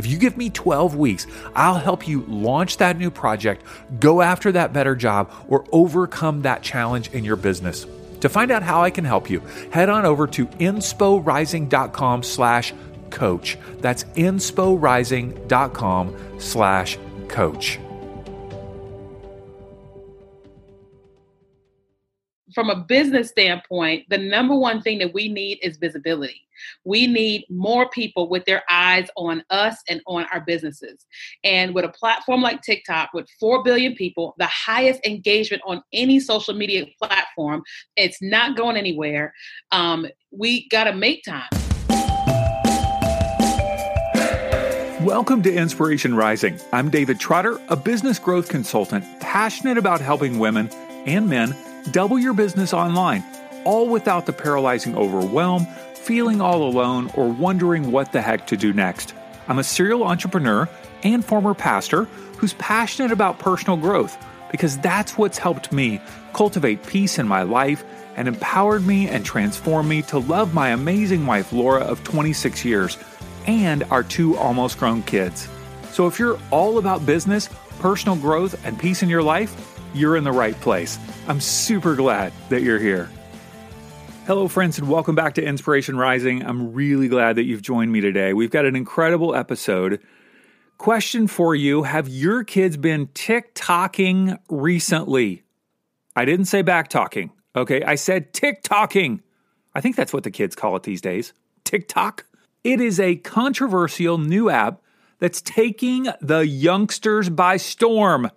If you give me 12 weeks, I'll help you launch that new project, go after that better job, or overcome that challenge in your business. To find out how I can help you, head on over to insporising.com slash coach. That's insporising.com slash coach. From a business standpoint, the number one thing that we need is visibility. We need more people with their eyes on us and on our businesses. And with a platform like TikTok, with 4 billion people, the highest engagement on any social media platform, it's not going anywhere. Um, we got to make time. Welcome to Inspiration Rising. I'm David Trotter, a business growth consultant passionate about helping women and men double your business online, all without the paralyzing overwhelm feeling all alone, or wondering what the heck to do next. I'm a serial entrepreneur and former pastor who's passionate about personal growth because that's what's helped me cultivate peace in my life and empowered me and transformed me to love my amazing wife, Laura, of 26 years, and our two almost grown kids. So if you're all about business, personal growth, and peace in your life, you're in the right place. I'm super glad that you're here. Hello, friends, and welcome back to Inspiration Rising. I'm really glad that you've joined me today. We've got an incredible episode. Question for you Have your kids been TikToking recently? I didn't say back talking. Okay, I said TikToking. I think that's what the kids call it these days. TikTok. It is a controversial new app that's taking the youngsters by storm.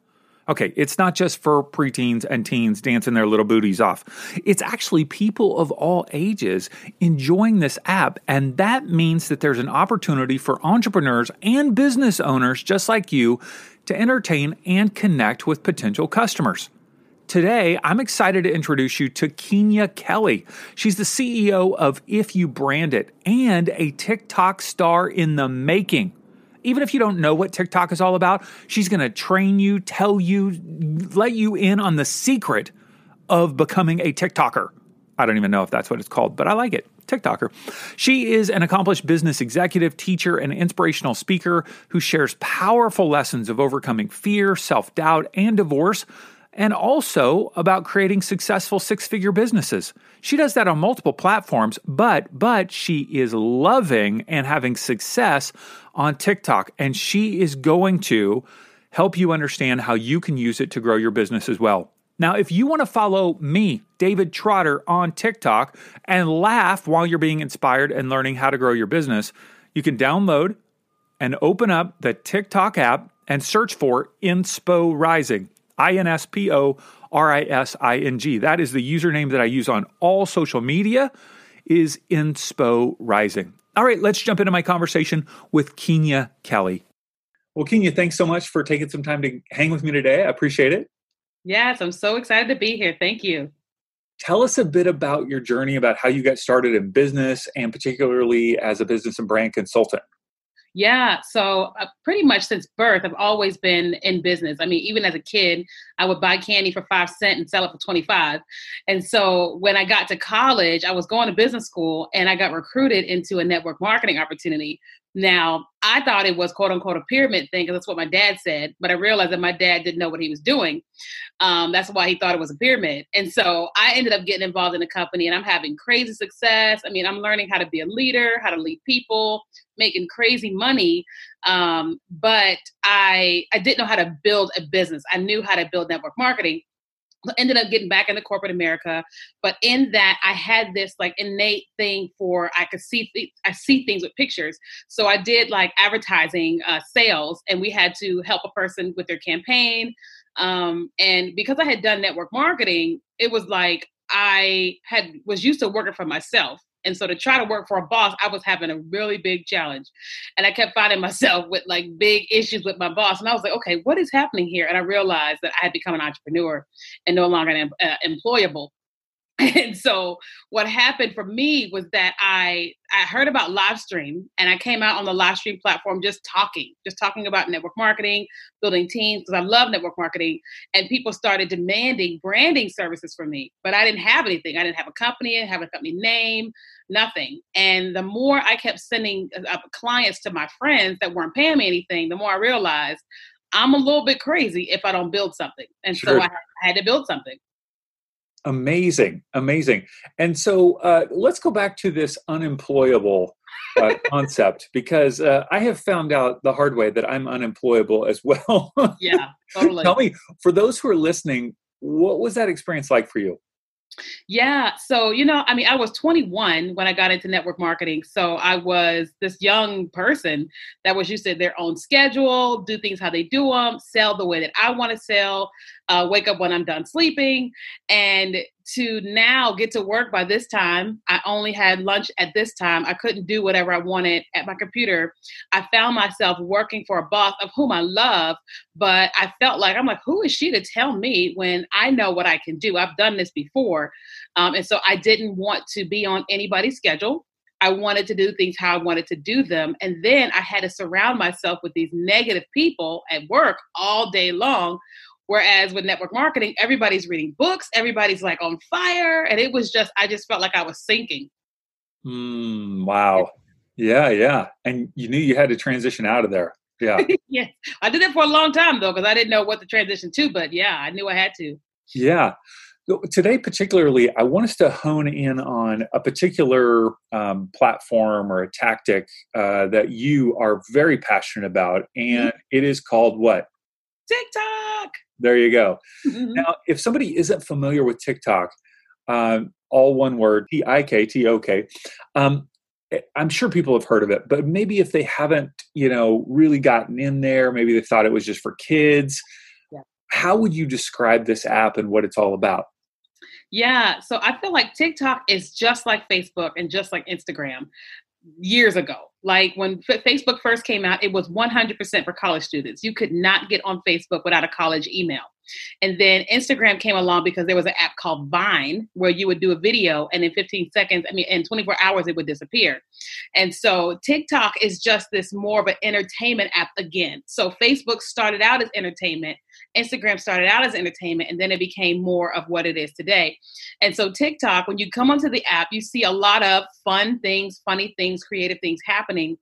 Okay, it's not just for preteens and teens dancing their little booties off. It's actually people of all ages enjoying this app, and that means that there's an opportunity for entrepreneurs and business owners just like you to entertain and connect with potential customers. Today, I'm excited to introduce you to Kenya Kelly. She's the CEO of If You Brand It and a TikTok star in the making even if you don't know what TikTok is all about, she's going to train you, tell you, let you in on the secret of becoming a TikToker. I don't even know if that's what it's called, but I like it. TikToker. She is an accomplished business executive, teacher, and inspirational speaker who shares powerful lessons of overcoming fear, self doubt, and divorce and also about creating successful six-figure businesses. She does that on multiple platforms, but but she is loving and having success on TikTok and she is going to help you understand how you can use it to grow your business as well. Now, if you want to follow me, David Trotter, on TikTok and laugh while you're being inspired and learning how to grow your business, you can download and open up the TikTok app and search for Inspo Rising. I N S P O R I S I N G. That is the username that I use on all social media is Inspo Rising. All right, let's jump into my conversation with Kenya Kelly. Well, Kenya, thanks so much for taking some time to hang with me today. I appreciate it. Yes, I'm so excited to be here. Thank you. Tell us a bit about your journey about how you got started in business and particularly as a business and brand consultant. Yeah, so uh, pretty much since birth, I've always been in business. I mean, even as a kid, I would buy candy for five cent and sell it for twenty five. And so when I got to college, I was going to business school, and I got recruited into a network marketing opportunity now, I thought it was quote unquote a pyramid thing because that's what my dad said, but I realized that my dad didn't know what he was doing. Um, that's why he thought it was a pyramid. And so I ended up getting involved in the company and I'm having crazy success. I mean, I'm learning how to be a leader, how to lead people, making crazy money. Um, but I I didn't know how to build a business. I knew how to build network marketing ended up getting back into corporate America. But in that, I had this like innate thing for I could see th- I see things with pictures. So I did like advertising uh, sales, and we had to help a person with their campaign. Um, and because I had done network marketing, it was like I had was used to working for myself. And so to try to work for a boss, I was having a really big challenge. And I kept finding myself with like big issues with my boss. And I was like, okay, what is happening here? And I realized that I had become an entrepreneur and no longer an, uh, employable and so what happened for me was that i i heard about live stream and i came out on the live stream platform just talking just talking about network marketing building teams because i love network marketing and people started demanding branding services from me but i didn't have anything. I didn't have a company i didn't have a company name nothing. And the more i kept sending uh, clients to my friends that weren't paying me anything the more i realized i'm a little bit crazy if i don't build something. And sure. so I, I had to build something Amazing, amazing. And so uh, let's go back to this unemployable uh, concept because uh, I have found out the hard way that I'm unemployable as well. yeah, totally. Tell me, for those who are listening, what was that experience like for you? Yeah. So, you know, I mean, I was 21 when I got into network marketing. So I was this young person that was used to their own schedule, do things how they do them, sell the way that I want to sell, uh, wake up when I'm done sleeping. And to now get to work by this time, I only had lunch at this time. I couldn't do whatever I wanted at my computer. I found myself working for a boss of whom I love, but I felt like, I'm like, who is she to tell me when I know what I can do? I've done this before. Um, and so I didn't want to be on anybody's schedule. I wanted to do things how I wanted to do them. And then I had to surround myself with these negative people at work all day long Whereas with network marketing, everybody's reading books, everybody's like on fire. And it was just, I just felt like I was sinking. Mm, wow. Yeah, yeah. And you knew you had to transition out of there. Yeah. yeah. I did it for a long time though, because I didn't know what to transition to. But yeah, I knew I had to. Yeah. Today, particularly, I want us to hone in on a particular um, platform or a tactic uh, that you are very passionate about, and mm-hmm. it is called what? TikTok. There you go. Mm-hmm. Now, if somebody isn't familiar with TikTok, um, all one word, T I K T O K, um, eh, I'm sure people have heard of it, but maybe if they haven't, you know, really gotten in there, maybe they thought it was just for kids. Yeah. How would you describe this app and what it's all about? Yeah, so I feel like TikTok is just like Facebook and just like Instagram years ago. Like when F- Facebook first came out, it was 100% for college students. You could not get on Facebook without a college email. And then Instagram came along because there was an app called Vine where you would do a video and in 15 seconds, I mean, in 24 hours, it would disappear. And so TikTok is just this more of an entertainment app again. So Facebook started out as entertainment, Instagram started out as entertainment, and then it became more of what it is today. And so TikTok, when you come onto the app, you see a lot of fun things, funny things, creative things happening happening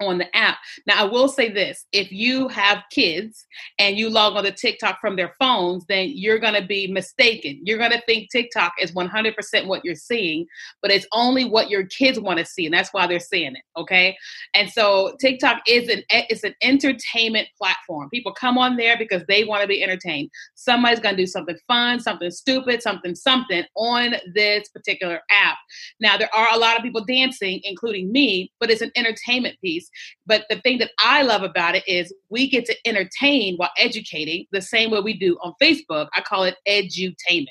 on the app. Now, I will say this if you have kids and you log on to TikTok from their phones, then you're going to be mistaken. You're going to think TikTok is 100% what you're seeing, but it's only what your kids want to see. And that's why they're seeing it. Okay. And so TikTok is an, it's an entertainment platform. People come on there because they want to be entertained. Somebody's going to do something fun, something stupid, something, something on this particular app. Now, there are a lot of people dancing, including me, but it's an entertainment piece but the thing that I love about it is we get to entertain while educating the same way we do on Facebook. I call it edutainment.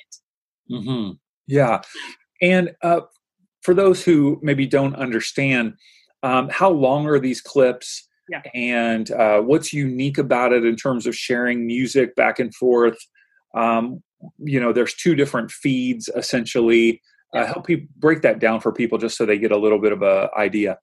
Mm-hmm. Yeah. And uh, for those who maybe don't understand, um, how long are these clips? Yeah. And uh, what's unique about it in terms of sharing music back and forth? Um, you know, there's two different feeds essentially. Uh, help people break that down for people just so they get a little bit of a idea.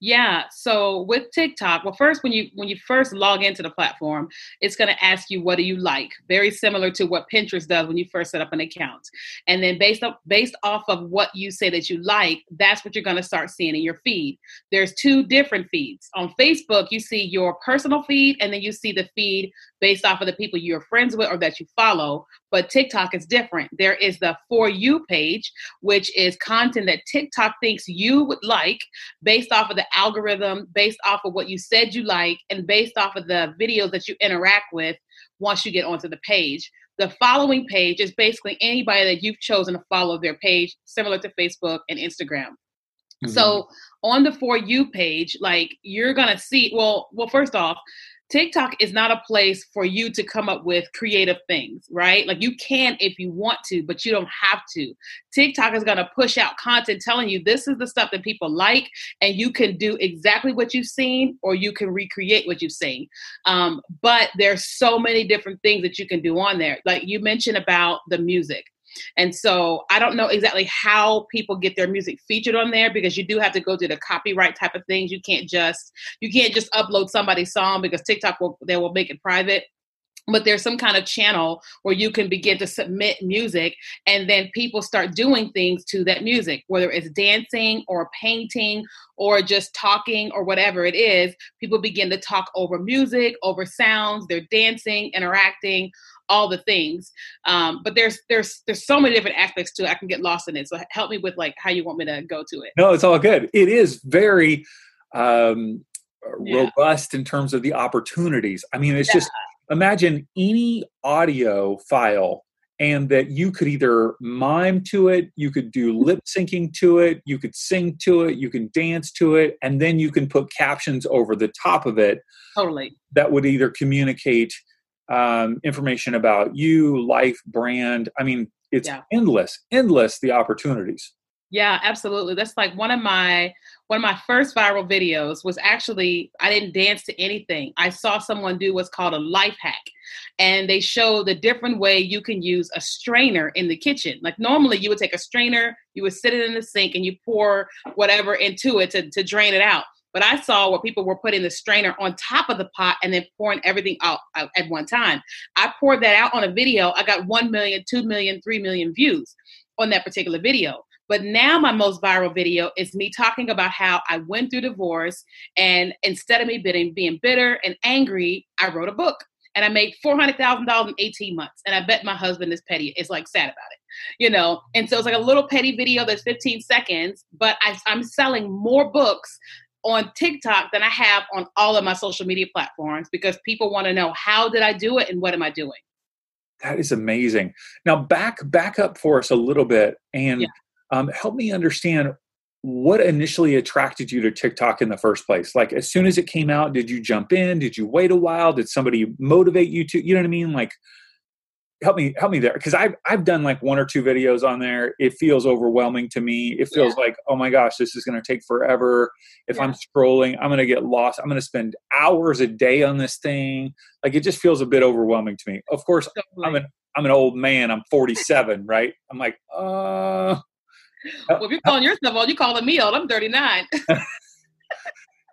Yeah. So with TikTok, well, first when you when you first log into the platform, it's going to ask you what do you like, very similar to what Pinterest does when you first set up an account. And then based up based off of what you say that you like, that's what you're going to start seeing in your feed. There's two different feeds. On Facebook, you see your personal feed, and then you see the feed based off of the people you're friends with or that you follow. But TikTok is different. There is the For You page, which is content that TikTok thinks you would like based off of the algorithm, based off of what you said you like, and based off of the videos that you interact with once you get onto the page. The following page is basically anybody that you've chosen to follow their page, similar to Facebook and Instagram. Mm-hmm. So on the For You page, like you're gonna see, well, well, first off, TikTok is not a place for you to come up with creative things, right? Like you can if you want to, but you don't have to. TikTok is going to push out content telling you this is the stuff that people like, and you can do exactly what you've seen or you can recreate what you've seen. Um, but there's so many different things that you can do on there. Like you mentioned about the music. And so I don't know exactly how people get their music featured on there because you do have to go through the copyright type of things. You can't just you can't just upload somebody's song because TikTok will they will make it private. But there's some kind of channel where you can begin to submit music and then people start doing things to that music whether it's dancing or painting or just talking or whatever it is. People begin to talk over music over sounds. They're dancing interacting all the things. Um, but there's there's there's so many different aspects to it. I can get lost in it. So help me with like how you want me to go to it. No, it's all good. It is very um, yeah. robust in terms of the opportunities. I mean, it's yeah. just imagine any audio file and that you could either mime to it, you could do lip syncing to it, you could sing to it, you can dance to it, and then you can put captions over the top of it. Totally. That would either communicate um, information about you, life, brand. I mean, it's yeah. endless, endless the opportunities. Yeah, absolutely. That's like one of my one of my first viral videos was actually I didn't dance to anything. I saw someone do what's called a life hack. And they show the different way you can use a strainer in the kitchen. Like normally you would take a strainer, you would sit it in the sink and you pour whatever into it to, to drain it out. But I saw where people were putting the strainer on top of the pot and then pouring everything out, at one time. I poured that out on a video. I got 1 million, 2 million, 3 million views on that particular video. But now my most viral video is me talking about how I went through divorce and instead of me being, being bitter and angry, I wrote a book and I made four hundred thousand dollars in eighteen months. And I bet my husband is petty. Is like sad about it, you know. And so it's like a little petty video that's fifteen seconds, but I, I'm selling more books on TikTok than I have on all of my social media platforms because people want to know how did I do it and what am I doing. That is amazing. Now back back up for us a little bit and yeah. um, help me understand what initially attracted you to TikTok in the first place. Like as soon as it came out, did you jump in? Did you wait a while? Did somebody motivate you to? You know what I mean? Like help me help me there because I've I've done like one or two videos on there. It feels overwhelming to me. It feels yeah. like oh my gosh, this is going to take forever. If yeah. I'm scrolling, I'm going to get lost. I'm going to spend hours a day on this thing. Like it just feels a bit overwhelming to me. Of course, totally. I'm an I'm an old man. I'm 47, right? I'm like, uh. Well, if you're calling yourself old, you calling me old. I'm 39.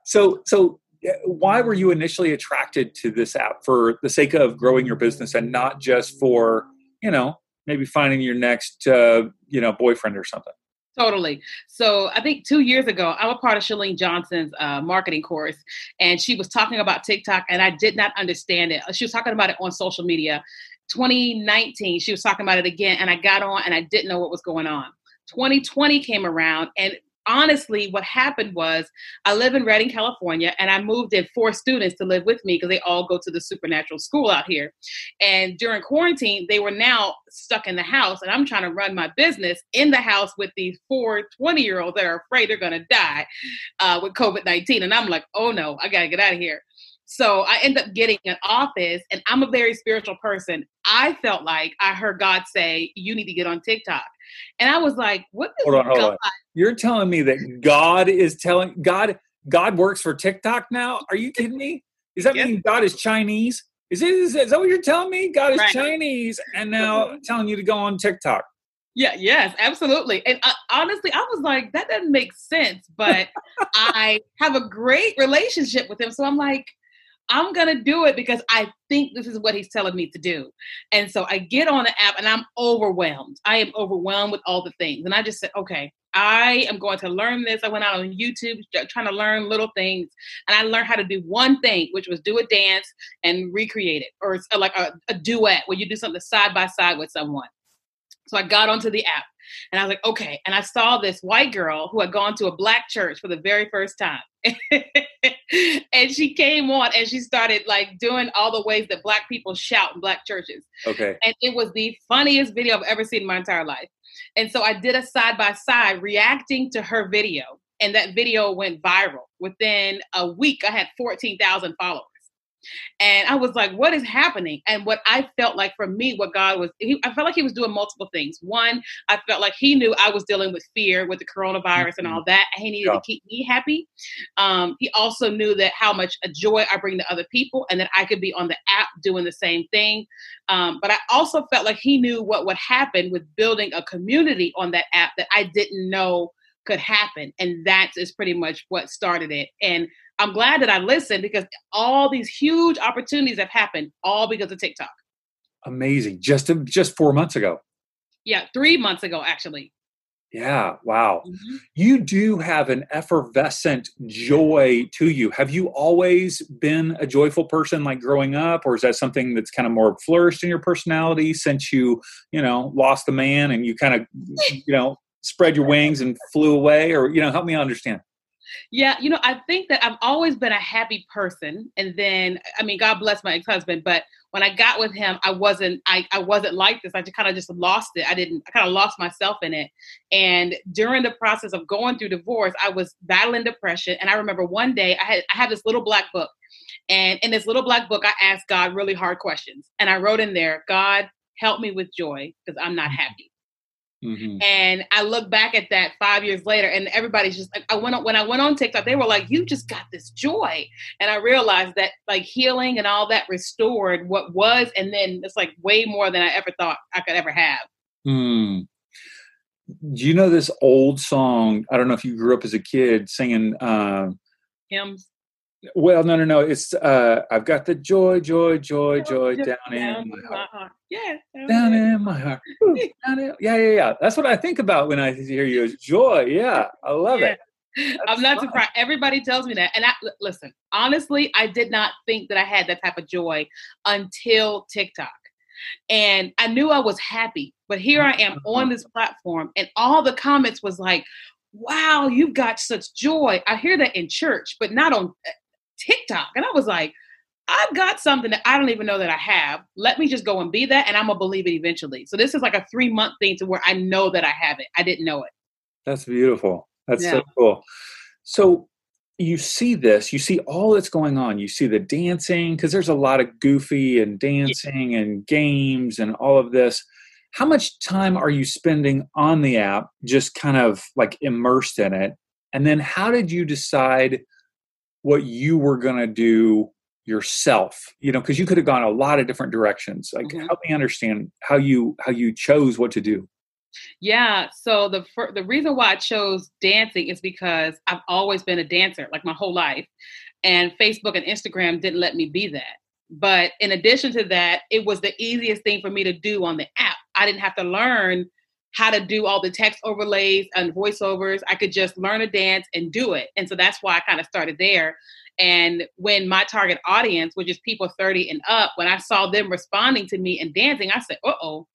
so so why were you initially attracted to this app for the sake of growing your business and not just for you know maybe finding your next uh, you know boyfriend or something Totally. So I think two years ago, I'm a part of Shalene Johnson's uh, marketing course, and she was talking about TikTok, and I did not understand it. She was talking about it on social media. 2019, she was talking about it again, and I got on, and I didn't know what was going on. 2020 came around, and honestly, what happened was I live in Redding, California, and I moved in four students to live with me because they all go to the supernatural school out here. And during quarantine, they were now stuck in the house, and I'm trying to run my business in the house with these four 20 year olds that are afraid they're going to die uh, with COVID 19. And I'm like, oh no, I got to get out of here. So I end up getting an office, and I'm a very spiritual person. I felt like I heard God say, You need to get on TikTok. And I was like, What hold on, hold God? on. You're telling me that God is telling God God works for TikTok now? Are you kidding me? Does that mean God is Chinese? Is, it, is, is that what you're telling me? God is right. Chinese and now telling you to go on TikTok. Yeah, yes, absolutely. And uh, honestly, I was like, that doesn't make sense, but I have a great relationship with him. So I'm like, I'm going to do it because I think this is what he's telling me to do. And so I get on the app and I'm overwhelmed. I am overwhelmed with all the things. And I just said, okay, I am going to learn this. I went out on YouTube uh, trying to learn little things. And I learned how to do one thing, which was do a dance and recreate it, or uh, like a, a duet where you do something side by side with someone. So I got onto the app and I was like, okay. And I saw this white girl who had gone to a black church for the very first time. and she came on and she started like doing all the ways that black people shout in black churches. Okay. And it was the funniest video I've ever seen in my entire life. And so I did a side by side reacting to her video. And that video went viral. Within a week, I had 14,000 followers. And I was like, what is happening? And what I felt like for me, what God was, he, I felt like he was doing multiple things. One, I felt like he knew I was dealing with fear with the coronavirus mm-hmm. and all that. And he needed yeah. to keep me happy. Um, he also knew that how much joy I bring to other people and that I could be on the app doing the same thing. Um, but I also felt like he knew what would happen with building a community on that app that I didn't know could happen. And that is pretty much what started it. And I'm glad that I listened because all these huge opportunities have happened all because of TikTok. Amazing. Just just 4 months ago. Yeah, 3 months ago actually. Yeah, wow. Mm-hmm. You do have an effervescent joy to you. Have you always been a joyful person like growing up or is that something that's kind of more flourished in your personality since you, you know, lost the man and you kind of, you know, spread your wings and flew away or, you know, help me understand? Yeah, you know, I think that I've always been a happy person. And then, I mean, God bless my ex-husband, but when I got with him, I wasn't, I, I wasn't like this. I just kind of just lost it. I didn't, I kind of lost myself in it. And during the process of going through divorce, I was battling depression. And I remember one day I had, I had this little black book. And in this little black book, I asked God really hard questions. And I wrote in there, God, help me with joy because I'm not mm-hmm. happy. Mm-hmm. And I look back at that five years later, and everybody's just like, I went on, when I went on TikTok, they were like, "You just got this joy," and I realized that like healing and all that restored what was, and then it's like way more than I ever thought I could ever have. Hmm. Do you know this old song? I don't know if you grew up as a kid singing uh, hymns. Well, no, no, no. It's uh, I've got the joy, joy, joy, joy, down, down, in my heart. heart. Yeah, down in my heart. down in, yeah, yeah, yeah. That's what I think about when I hear you. Is joy. Yeah, I love yeah. it. That's I'm not fun. surprised. Everybody tells me that, and I listen. Honestly, I did not think that I had that type of joy until TikTok, and I knew I was happy. But here I am on this platform, and all the comments was like, wow, you've got such joy. I hear that in church, but not on TikTok. And I was like, I've got something that I don't even know that I have. Let me just go and be that, and I'm gonna believe it eventually. So this is like a three month thing to where I know that I have it. I didn't know it. That's beautiful. That's yeah. so cool. So you see this, you see all that's going on. You see the dancing because there's a lot of goofy and dancing yeah. and games and all of this. How much time are you spending on the app, just kind of like immersed in it? And then how did you decide? What you were going to do yourself you know because you could have gone a lot of different directions like mm-hmm. help me understand how you how you chose what to do. Yeah so the the reason why i chose dancing is because i've always been a dancer like my whole life and facebook and instagram didn't let me be that. But in addition to that it was the easiest thing for me to do on the app. I didn't have to learn how to do all the text overlays and voiceovers. I could just learn a dance and do it. And so that's why I kind of started there. And when my target audience, which is people 30 and up, when I saw them responding to me and dancing, I said, uh oh,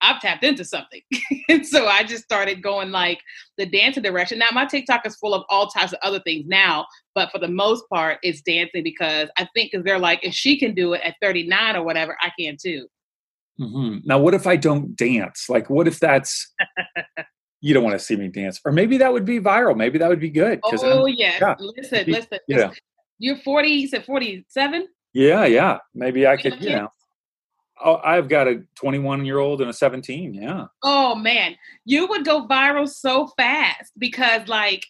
I've tapped into something. and so I just started going like the dancing direction. Now my TikTok is full of all types of other things now, but for the most part, it's dancing because I think because they're like, if she can do it at 39 or whatever, I can too. Mm-hmm. Now, what if I don't dance? Like, what if that's you don't want to see me dance, or maybe that would be viral. Maybe that would be good. Oh yes. yeah, listen, listen. Yeah, you're forty. You said forty-seven. Yeah, yeah. Maybe I could. You know. Oh, I've got a 21 year old and a 17. Yeah. Oh man, you would go viral so fast because like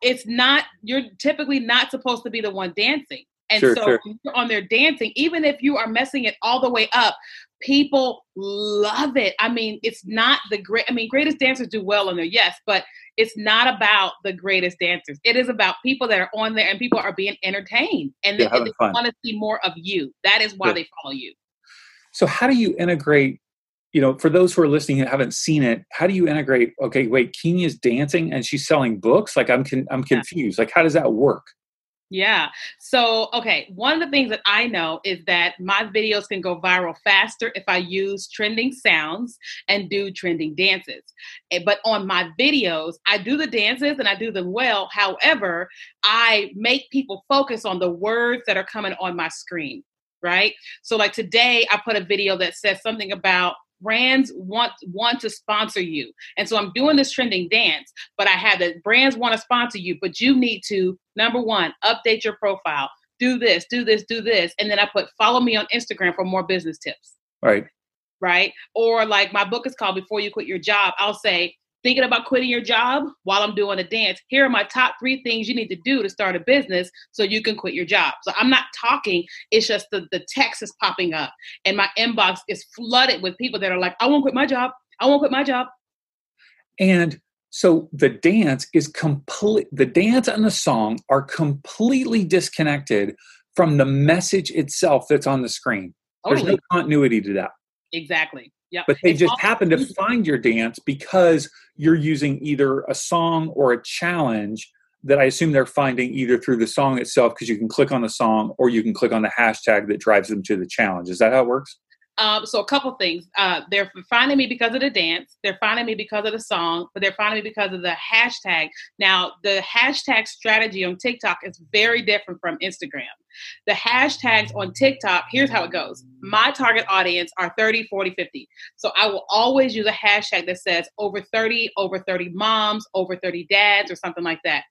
it's not. You're typically not supposed to be the one dancing. And sure, so sure. on there dancing, even if you are messing it all the way up, people love it. I mean, it's not the great, I mean, greatest dancers do well on there, yes, but it's not about the greatest dancers. It is about people that are on there and people are being entertained and they, they want to see more of you. That is why they follow you. So, how do you integrate? You know, for those who are listening and haven't seen it, how do you integrate? Okay, wait, Kenya's dancing and she's selling books. Like, I'm con- I'm confused. Yeah. Like, how does that work? Yeah. So, okay, one of the things that I know is that my videos can go viral faster if I use trending sounds and do trending dances. Eh, but on my videos, I do the dances and I do them well. However, I make people focus on the words that are coming on my screen right? So like today I put a video that says something about brands want want to sponsor you. And so I'm doing this trending dance, but I have that brands want to sponsor you, but you need to number one, update your profile, do this, do this, do this. And then I put follow me on Instagram for more business tips. Right. Right. Or like my book is called Before You Quit Your Job. I'll say, thinking about quitting your job while I'm doing a dance, here are my top three things you need to do to start a business so you can quit your job. So I'm not talking, it's just the, the text is popping up and my inbox is flooded with people that are like, I won't quit my job. I won't quit my job. And so the dance is complete the dance and the song are completely disconnected from the message itself that's on the screen. Totally. There's no continuity to that. Exactly. Yeah. But they it's just happen to find your dance because you're using either a song or a challenge that I assume they're finding either through the song itself because you can click on the song or you can click on the hashtag that drives them to the challenge. Is that how it works? Um, so a couple things. Uh, they're finding me because of the dance. They're finding me because of the song, but they're finding me because of the hashtag. Now, the hashtag strategy on TikTok is very different from Instagram. The hashtags on TikTok, here's how it goes. My target audience are 30, 40, 50. So I will always use a hashtag that says over 30, over 30 moms, over 30 dads, or something like that.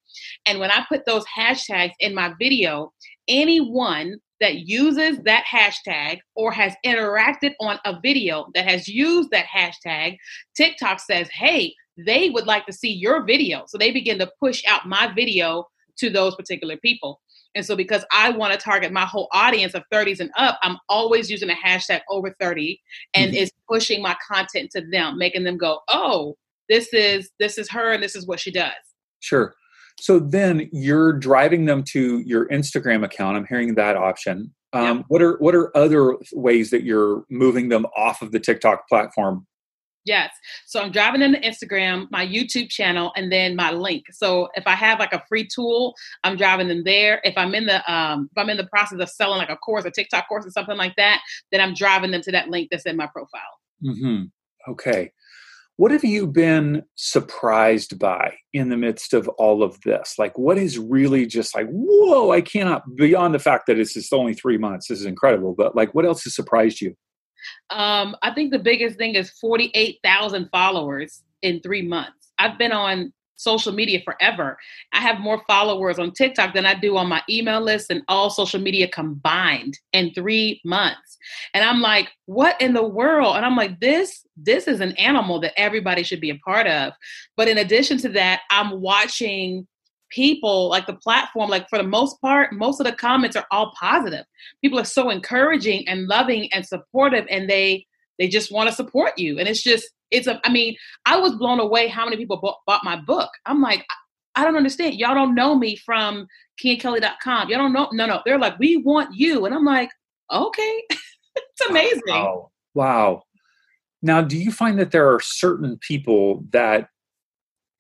And when I put those hashtags in my video, anyone that uses that hashtag or has interacted on a video that has used that hashtag, TikTok says, hey, they would like to see your video. So they begin to push out my video to those particular people. And so, because I want to target my whole audience of 30s and up, I'm always using a hashtag over 30 and mm-hmm. it's pushing my content to them, making them go, oh, this is this is her and this is what she does. Sure. So then you're driving them to your Instagram account. I'm hearing that option. Um, yep. What are what are other ways that you're moving them off of the TikTok platform? Yes. So I'm driving them to Instagram, my YouTube channel, and then my link. So if I have like a free tool, I'm driving them there. If I'm in the um, if I'm in the process of selling like a course, a TikTok course, or something like that, then I'm driving them to that link that's in my profile. Mm-hmm. Okay. What have you been surprised by in the midst of all of this? Like, what is really just like, whoa, I cannot, beyond the fact that it's just only three months, this is incredible, but like, what else has surprised you? Um, I think the biggest thing is 48,000 followers in three months. I've been on social media forever. I have more followers on TikTok than I do on my email list and all social media combined in three months. And I'm like, what in the world? And I'm like, this, this is an animal that everybody should be a part of. But in addition to that, I'm watching people like the platform like for the most part most of the comments are all positive people are so encouraging and loving and supportive and they they just want to support you and it's just it's a, I mean, I was blown away how many people bought, bought my book. I'm like, I, don't understand. Y'all don't know me from keenkelly.com. Y'all don't know. No, no. They're like, we want you. And I'm like, okay. it's amazing. Wow. wow. Now, do you find that there are certain people that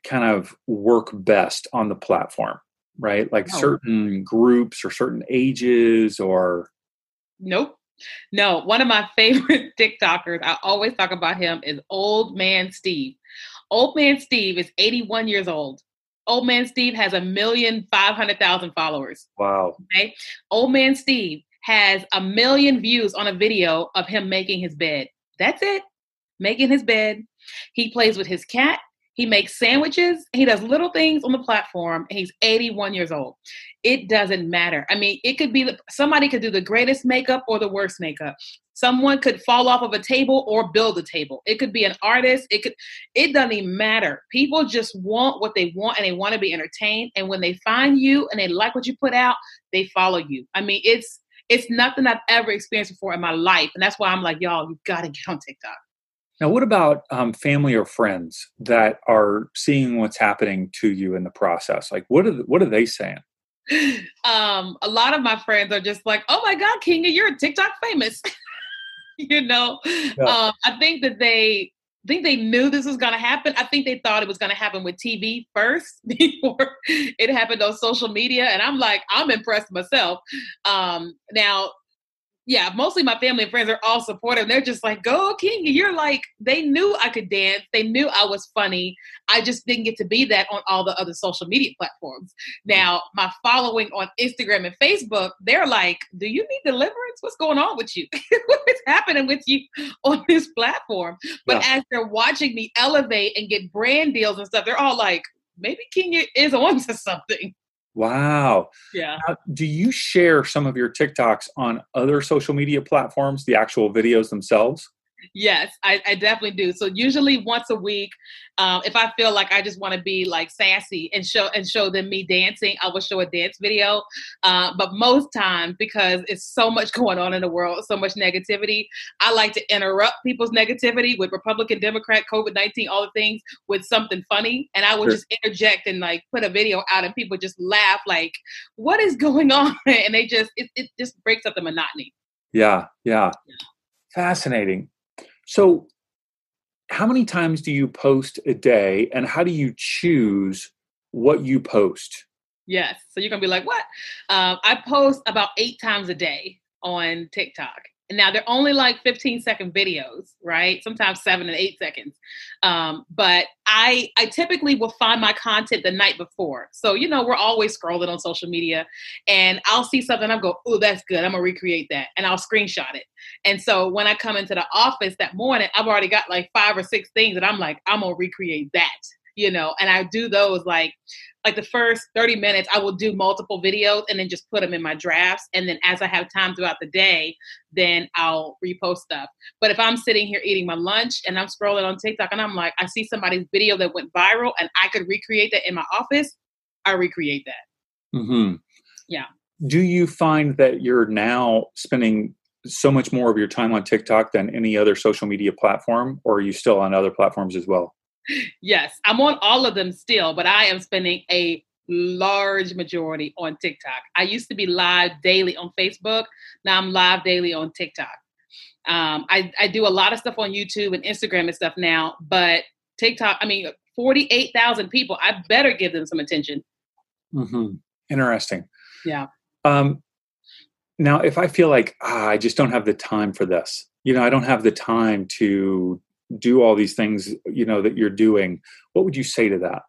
kind of work best on the platform, right? Like certain groups or certain ages or? Nope. No, one of my favorite TikTokers, I always talk about him, is Old Man Steve. Old Man Steve is 81 years old. Old Man Steve has a million five hundred thousand followers. Wow. Okay. Old Man Steve has a million views on a video of him making his bed. That's it. Making his bed. He plays with his cat. He makes sandwiches. He does little things on the platform. he's 81 years old. It doesn't matter. I mean, it could be somebody could do the greatest makeup or the worst makeup. Someone could fall off of a table or build a table. It could be an artist. It could. It doesn't even matter. People just want what they want and they want to be entertained. And when they find you and they like what you put out, they follow you. I mean, it's it's nothing I've ever experienced before in my life, and that's why I'm like, y'all, you got to get on TikTok. Now, what about um, family or friends that are seeing what's happening to you in the process? Like, what are what are they saying? Um, a lot of my friends are just like, "Oh my God, Kinga, you're TikTok famous." you know, yeah. um, I think that they I think they knew this was going to happen. I think they thought it was going to happen with TV first before it happened on social media. And I'm like, I'm impressed myself. Um, now, yeah, mostly my family and friends are all supportive. They're just like, go, King. You're like, they knew I could dance. They knew I was funny. I just didn't get to be that on all the other social media platforms. Now, my following on Instagram and Facebook, they're like, do you need deliverance? What's going on with you? what is happening with you on this platform? But yeah. as they're watching me elevate and get brand deals and stuff, they're all like, maybe King is on to something. Wow. Yeah. Now, do you share some of your TikToks on other social media platforms, the actual videos themselves? Yes, I, I, definitely do. So usually once a week, um, if I feel like I just want to be like sassy and show and show them me dancing, I will show a dance video. Uh, but most times, because it's so much going on in the world, so much negativity, I like to interrupt people's negativity with Republican, Democrat, COVID nineteen, all the things with something funny, and I will sure. just interject and like put a video out, and people just laugh like, "What is going on?" and they just it, it just breaks up the monotony. Yeah, yeah. yeah. Fascinating. So, how many times do you post a day, and how do you choose what you post? Yes. So you're gonna be like, what? Um, I post about eight times a day on TikTok. Now they're only like 15 second videos, right? Sometimes seven and eight seconds. Um, but I I typically will find my content the night before. So you know we're always scrolling on social media, and I'll see something. I go, oh, that's good. I'm gonna recreate that, and I'll screenshot it. And so when I come into the office that morning, I've already got like five or six things that I'm like, I'm gonna recreate that you know, and I do those like like the first 30 minutes I will do multiple videos and then just put them in my drafts and then as I have time throughout the day, then I'll repost stuff. But if I'm sitting here eating my lunch and I'm scrolling on TikTok and I'm like I see somebody's video that went viral and I could recreate that in my office, I recreate that. Mhm. Yeah. Do you find that you're now spending so much more of your time on TikTok than any other social media platform or are you still on other platforms as well? Yes, I'm on all of them still, but I am spending a large majority on TikTok. I used to be live daily on Facebook. Now I'm live daily on TikTok. Um, I, I do a lot of stuff on YouTube and Instagram and stuff now, but TikTok, I mean, 48,000 people, I better give them some attention. Mm-hmm. Interesting. Yeah. Um, now, if I feel like ah, I just don't have the time for this, you know, I don't have the time to do all these things you know that you're doing what would you say to that?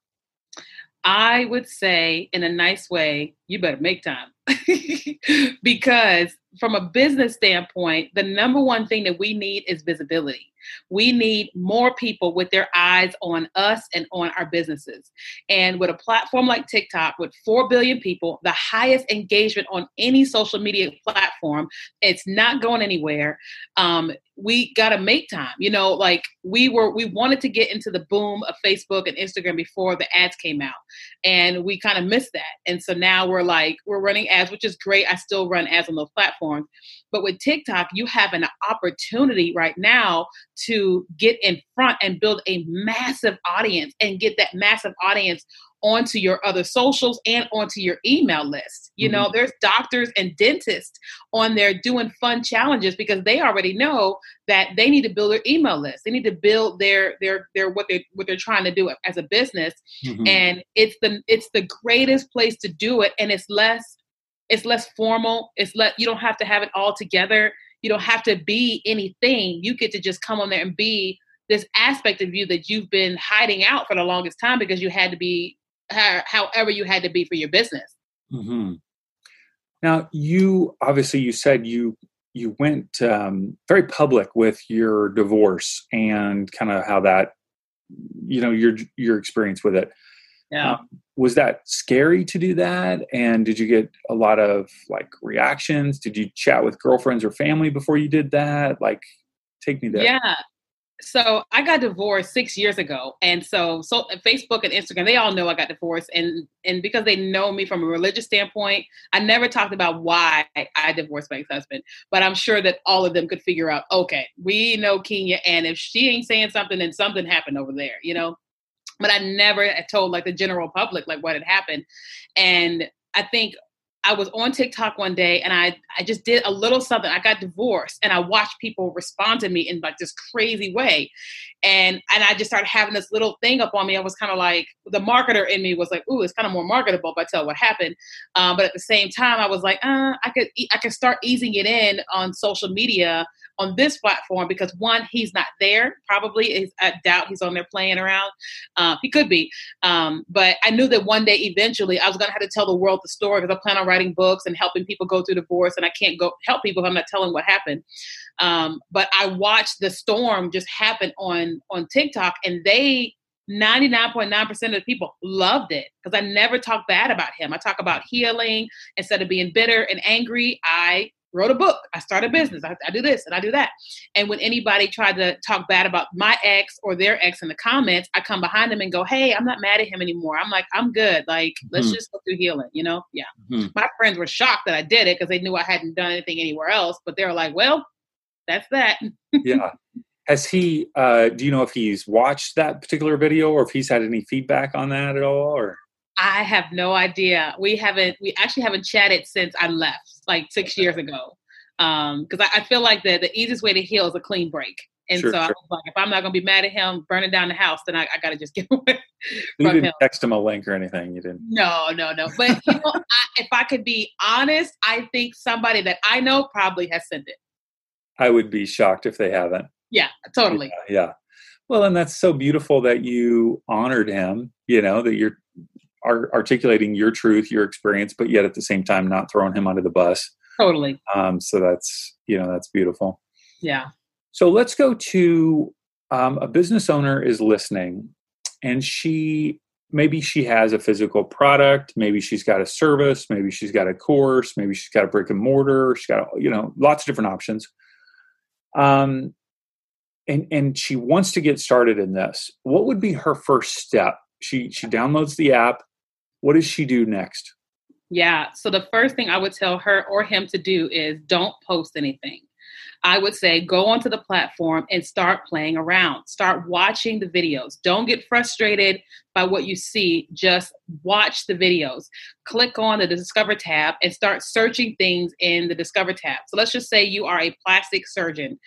I would say in a nice way you better make time because from a business standpoint the number one thing that we need is visibility we need more people with their eyes on us and on our businesses. And with a platform like TikTok, with 4 billion people, the highest engagement on any social media platform, it's not going anywhere. Um, we got to make time. You know, like we were, we wanted to get into the boom of Facebook and Instagram before the ads came out, and we kind of missed that. And so now we're like, we're running ads, which is great. I still run ads on those platforms. But with TikTok, you have an opportunity right now to get in front and build a massive audience and get that massive audience onto your other socials and onto your email list. You mm-hmm. know, there's doctors and dentists on there doing fun challenges because they already know that they need to build their email list. They need to build their their their what they what they're trying to do as a business. Mm-hmm. And it's the it's the greatest place to do it and it's less it's less formal. It's let you don't have to have it all together you don't have to be anything. You get to just come on there and be this aspect of you that you've been hiding out for the longest time because you had to be however you had to be for your business. Mm-hmm. Now, you obviously you said you you went um, very public with your divorce and kind of how that you know your your experience with it. Yeah. Um, was that scary to do that? And did you get a lot of like reactions? Did you chat with girlfriends or family before you did that? Like, take me there. Yeah. So I got divorced six years ago, and so so uh, Facebook and Instagram they all know I got divorced, and and because they know me from a religious standpoint, I never talked about why I divorced my ex-husband, but I'm sure that all of them could figure out. Okay, we know Kenya, and if she ain't saying something, then something happened over there, you know but I never told like the general public like what had happened. And I think I was on TikTok one day and I I just did a little something. I got divorced and I watched people respond to me in like this crazy way. And and I just started having this little thing up on me. I was kind of like the marketer in me was like, ooh, it's kind of more marketable if I tell what happened. Um, but at the same time, I was like, uh, I could I could start easing it in on social media on this platform because one, he's not there. Probably is I doubt he's on there playing around. Uh, he could be, um, but I knew that one day eventually I was going to have to tell the world the story because I plan on writing books and helping people go through divorce, and I can't go help people if I'm not telling what happened. Um, but I watched the storm just happen on on TikTok, and they 99.9% of the people loved it because I never talk bad about him. I talk about healing instead of being bitter and angry. I wrote a book. I started a business. I, I, do this and I do that. And when anybody tried to talk bad about my ex or their ex in the comments, I come behind them and go, "Hey, I'm not mad at him anymore. I'm like, I'm good. Like, let's mm-hmm. just go through healing." You know? Yeah. Mm-hmm. My friends were shocked that I did it because they knew I hadn't done anything anywhere else. But they were like, "Well, that's that." yeah. Has he? uh Do you know if he's watched that particular video or if he's had any feedback on that at all? Or I have no idea. We haven't. We actually haven't chatted since I left, like six years ago. Um, because I, I, feel like the the easiest way to heal is a clean break. And sure, so sure. I was like, if I'm not gonna be mad at him burning down the house, then I, I gotta just get away. you didn't him. text him a link or anything. You didn't. No, no, no. But you know, I, if I could be honest, I think somebody that I know probably has sent it. I would be shocked if they haven't. Yeah, totally. Yeah, yeah. Well, and that's so beautiful that you honored him. You know that you're are articulating your truth, your experience, but yet at the same time not throwing him under the bus. Totally. Um, so that's you know that's beautiful. Yeah. So let's go to um, a business owner is listening, and she maybe she has a physical product, maybe she's got a service, maybe she's got a course, maybe she's got a brick and mortar, she's got you know lots of different options. Um, and and she wants to get started in this. What would be her first step? She she downloads the app what does she do next? Yeah. So the first thing I would tell her or him to do is don't post anything. I would say go onto the platform and start playing around. Start watching the videos. Don't get frustrated by what you see. Just watch the videos. Click on the Discover tab and start searching things in the Discover tab. So let's just say you are a plastic surgeon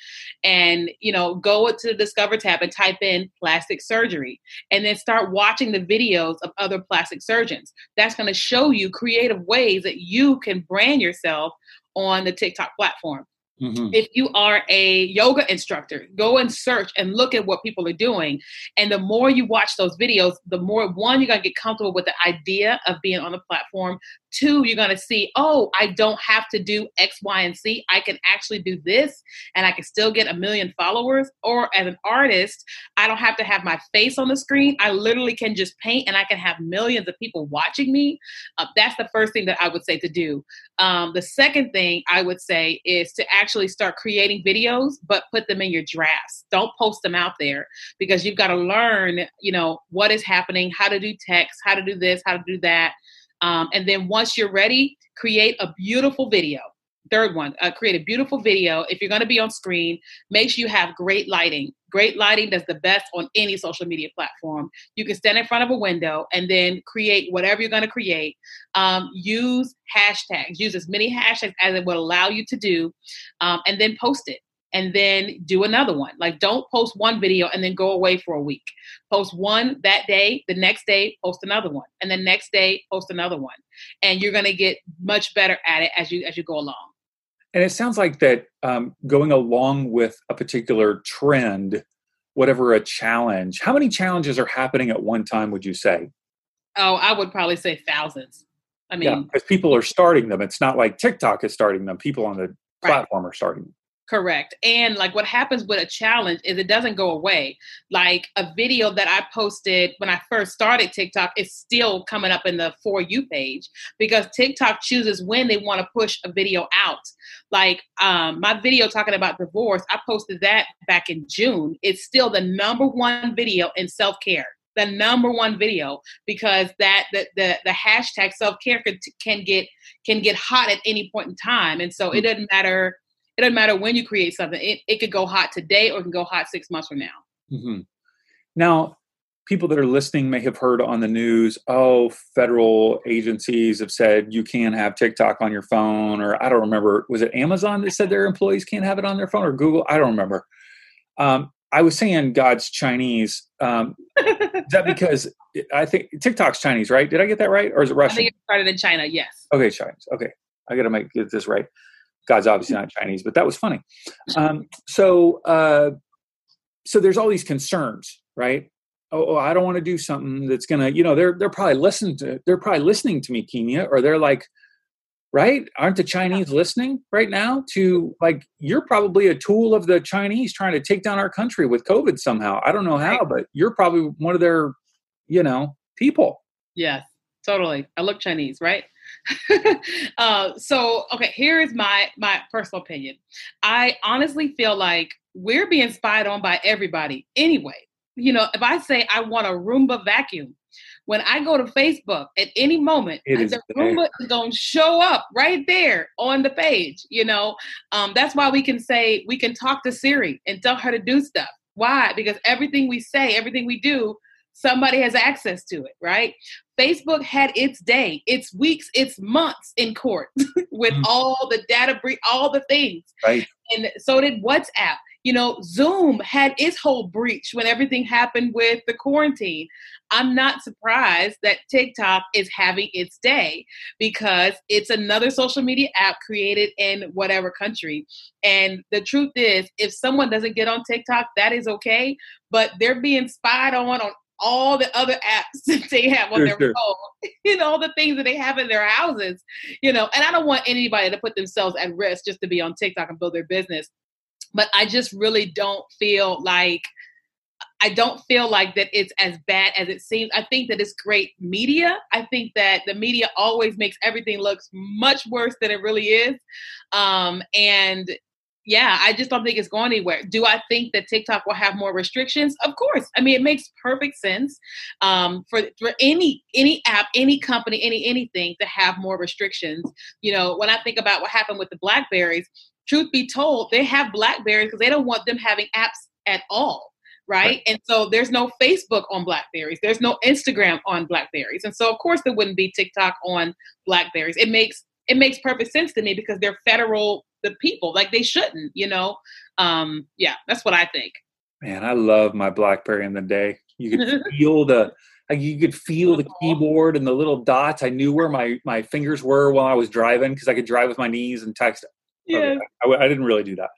and you know go to the Discover tab and type in plastic surgery and then start watching the videos of other plastic surgeons. That's going to show you creative ways that you can brand yourself on the TikTok platform. Mm-hmm. If you are a yoga instructor, go and search and look at what people are doing. And the more you watch those videos, the more one, you're going to get comfortable with the idea of being on the platform. Two, you're going to see, oh, I don't have to do X, Y, and Z. I can actually do this and I can still get a million followers. Or as an artist, I don't have to have my face on the screen. I literally can just paint and I can have millions of people watching me. Uh, that's the first thing that I would say to do. Um, the second thing I would say is to actually start creating videos, but put them in your drafts. Don't post them out there because you've got to learn, you know, what is happening, how to do text, how to do this, how to do that um, and then once you're ready, create a beautiful video. Third one, uh, create a beautiful video. If you're going to be on screen, make sure you have great lighting. Great lighting does the best on any social media platform. You can stand in front of a window and then create whatever you're going to create. Um, use hashtags. Use as many hashtags as it will allow you to do, um, and then post it and then do another one. Like don't post one video and then go away for a week. Post one that day, the next day post another one, and the next day post another one. And you're going to get much better at it as you as you go along. And it sounds like that um, going along with a particular trend, whatever a challenge. How many challenges are happening at one time? Would you say? Oh, I would probably say thousands. I mean, because yeah, people are starting them. It's not like TikTok is starting them. People on the platform are starting them. Correct. And like what happens with a challenge is it doesn't go away. Like a video that I posted when I first started TikTok is still coming up in the For You page because TikTok chooses when they want to push a video out. Like um, my video talking about divorce, I posted that back in June. It's still the number one video in self care the number one video because that the the, the hashtag self care can, can get can get hot at any point in time, and so it hmm. doesn't matter it doesn't matter when you create something. It, it could go hot today or it can go hot six months from now. Mm-hmm. Now, people that are listening may have heard on the news, oh, federal agencies have said you can't have TikTok on your phone, or I don't remember, was it Amazon that said their employees can't have it on their phone, or Google? I don't remember. Um, I was saying God's Chinese. Um, is that because I think TikTok's Chinese, right? Did I get that right, or is it Russian? I think it started in China. Yes. Okay, Chinese. Okay, I got to make get this right. God's obviously not Chinese, but that was funny. Um, so, uh, so there's all these concerns, right? Oh, oh I don't want to do something that's gonna, you know, they're they're probably listening to they're probably listening to me, Kenya, or they're like right? Aren't the Chinese listening right now to like you're probably a tool of the Chinese trying to take down our country with COVID somehow. I don't know how, but you're probably one of their, you know, people. Yes, totally. I look Chinese, right? uh, so okay, here is my my personal opinion. I honestly feel like we're being spied on by everybody anyway. You know, if I say I want a Roomba vacuum, when I go to Facebook at any moment, the Roomba is going to show up right there on the page. You know, um, that's why we can say we can talk to Siri and tell her to do stuff. Why? Because everything we say, everything we do, somebody has access to it, right? Facebook had its day, its weeks, its months in court with mm. all the data breach, all the things. Right. And so did WhatsApp. You know, Zoom had its whole breach when everything happened with the quarantine. I'm not surprised that TikTok is having its day because it's another social media app created in whatever country. And the truth is, if someone doesn't get on TikTok, that is okay, but they're being spied on on all the other apps that they have on sure, their sure. phone, you know, all the things that they have in their houses, you know. And I don't want anybody to put themselves at risk just to be on TikTok and build their business. But I just really don't feel like I don't feel like that it's as bad as it seems. I think that it's great media. I think that the media always makes everything looks much worse than it really is. Um, and yeah, I just don't think it's going anywhere. Do I think that TikTok will have more restrictions? Of course. I mean, it makes perfect sense um, for for any any app, any company, any anything to have more restrictions. You know, when I think about what happened with the Blackberries, truth be told, they have Blackberries because they don't want them having apps at all. Right? right? And so there's no Facebook on Blackberries. There's no Instagram on Blackberries. And so of course there wouldn't be TikTok on Blackberries. It makes it makes perfect sense to me because they're federal the people like they shouldn't you know? Um yeah that's what i think. Man i love my blackberry in the day. You could feel the like you could feel the keyboard and the little dots. I knew where my my fingers were while i was driving because i could drive with my knees and text. Yeah. Okay, I, I, didn't really do that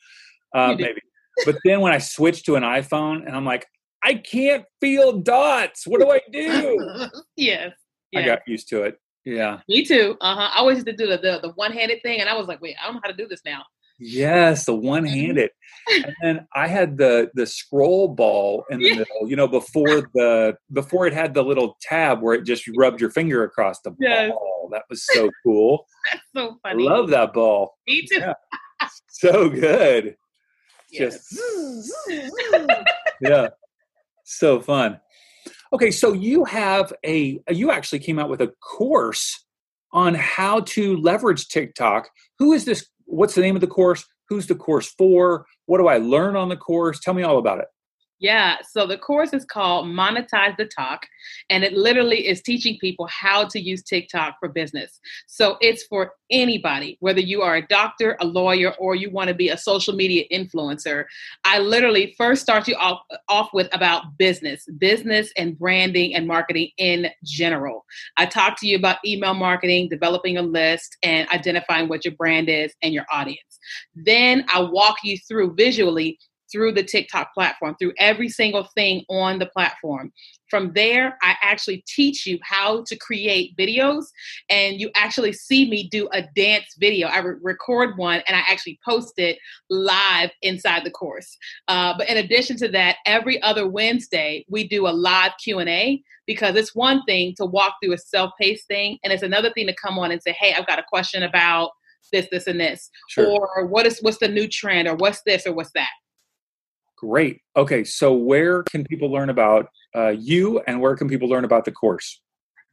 uh, maybe. But then when i switched to an iphone and i'm like i can't feel dots. What do i do? Yes, yes. i got used to it yeah. Me too. Uh huh. I always used to do the, the, the one handed thing, and I was like, wait, I don't know how to do this now. Yes, the one handed. And then I had the the scroll ball in the yeah. middle, you know, before the before it had the little tab where it just rubbed your finger across the yes. ball. That was so cool. That's so funny. I love that ball. Me too. Yeah. so good. Yes. Just yeah. So fun. Okay, so you have a you actually came out with a course on how to leverage TikTok. Who is this? What's the name of the course? Who's the course for? What do I learn on the course? Tell me all about it. Yeah, so the course is called Monetize the Talk, and it literally is teaching people how to use TikTok for business. So it's for anybody, whether you are a doctor, a lawyer, or you want to be a social media influencer. I literally first start you off, off with about business, business and branding and marketing in general. I talk to you about email marketing, developing a list, and identifying what your brand is and your audience. Then I walk you through visually through the TikTok platform, through every single thing on the platform. From there, I actually teach you how to create videos, and you actually see me do a dance video. I re- record one and I actually post it live inside the course. Uh, but in addition to that, every other Wednesday we do a live Q and A because it's one thing to walk through a self-paced thing, and it's another thing to come on and say, "Hey, I've got a question about." this this and this sure. or what is what's the new trend or what's this or what's that Great. Okay, so where can people learn about uh, you and where can people learn about the course?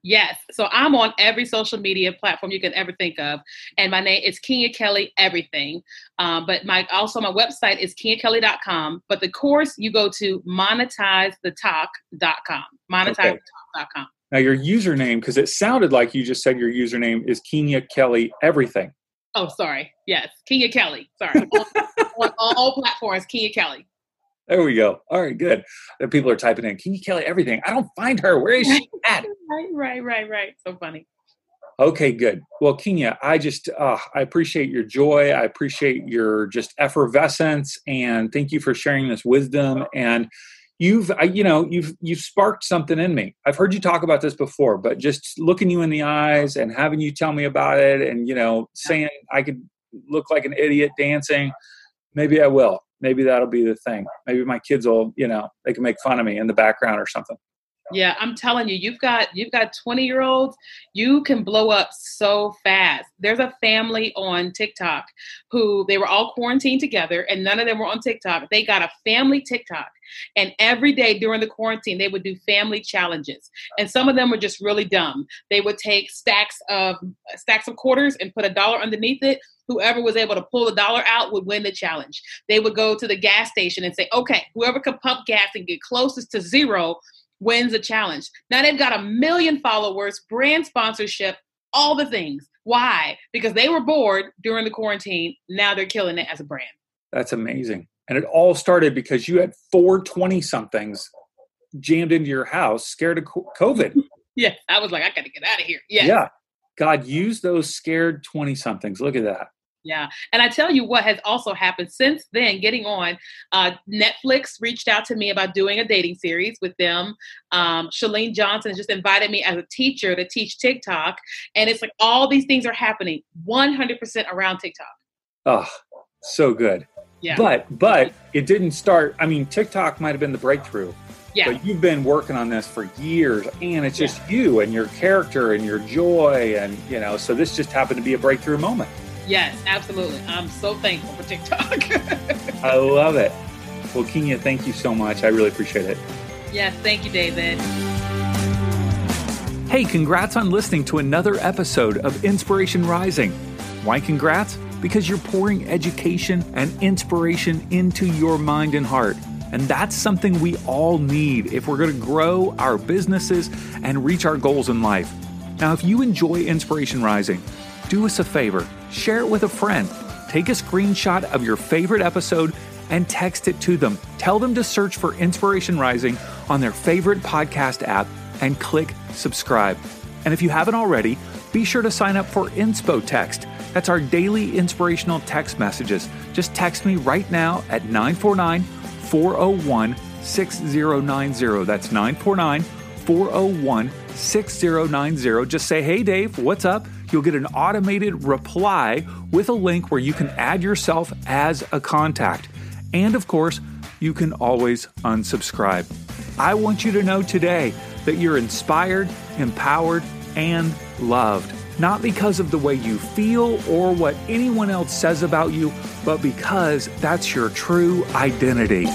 Yes. So I'm on every social media platform you can ever think of. And my name is Kenya Kelly Everything. Um, but my also my website is kenyakelly.com. But the course you go to monetizethetalk.com. Monetizethetalk.com. Okay. Now your username, because it sounded like you just said your username is Kenya Kelly Everything. Oh, sorry. Yes, Kenya Kelly. Sorry. on, on all platforms, Kenya Kelly. There we go. All right, good. The people are typing in, Kenya Kelly everything? I don't find her. Where is she at? right, right, right, right. So funny. Okay, good. Well, Kenya, I just uh, I appreciate your joy. I appreciate your just effervescence, and thank you for sharing this wisdom. And you've I, you know you've you've sparked something in me i've heard you talk about this before but just looking you in the eyes and having you tell me about it and you know saying i could look like an idiot dancing maybe i will maybe that'll be the thing maybe my kids will you know they can make fun of me in the background or something yeah, I'm telling you, you've got you've got 20 year olds, you can blow up so fast. There's a family on TikTok who they were all quarantined together and none of them were on TikTok. They got a family TikTok. And every day during the quarantine, they would do family challenges. And some of them were just really dumb. They would take stacks of stacks of quarters and put a dollar underneath it. Whoever was able to pull the dollar out would win the challenge. They would go to the gas station and say, okay, whoever can pump gas and get closest to zero wins the challenge. Now they've got a million followers, brand sponsorship, all the things. Why? Because they were bored during the quarantine. Now they're killing it as a brand. That's amazing. And it all started because you had four 20 somethings jammed into your house, scared of COVID. yeah. I was like, I got to get out of here. Yeah. Yeah. God, use those scared 20 somethings. Look at that. Yeah. And I tell you what has also happened since then, getting on, uh, Netflix reached out to me about doing a dating series with them. Um, Chalene Johnson has just invited me as a teacher to teach TikTok. And it's like all these things are happening 100% around TikTok. Oh, so good. Yeah. But, but it didn't start. I mean, TikTok might have been the breakthrough. Yeah. But you've been working on this for years and it's just yeah. you and your character and your joy. And, you know, so this just happened to be a breakthrough moment. Yes, absolutely. I'm so thankful for TikTok. I love it. Well, Kenya, thank you so much. I really appreciate it. Yes, thank you, David. Hey, congrats on listening to another episode of Inspiration Rising. Why congrats? Because you're pouring education and inspiration into your mind and heart. And that's something we all need if we're going to grow our businesses and reach our goals in life. Now, if you enjoy Inspiration Rising, do us a favor share it with a friend. Take a screenshot of your favorite episode and text it to them. Tell them to search for Inspiration Rising on their favorite podcast app and click subscribe. And if you haven't already, be sure to sign up for Inspo Text. That's our daily inspirational text messages. Just text me right now at 949 401 6090. That's 949 401 6090. Just say, hey, Dave, what's up? You'll get an automated reply with a link where you can add yourself as a contact. And of course, you can always unsubscribe. I want you to know today that you're inspired, empowered, and loved. Not because of the way you feel or what anyone else says about you, but because that's your true identity.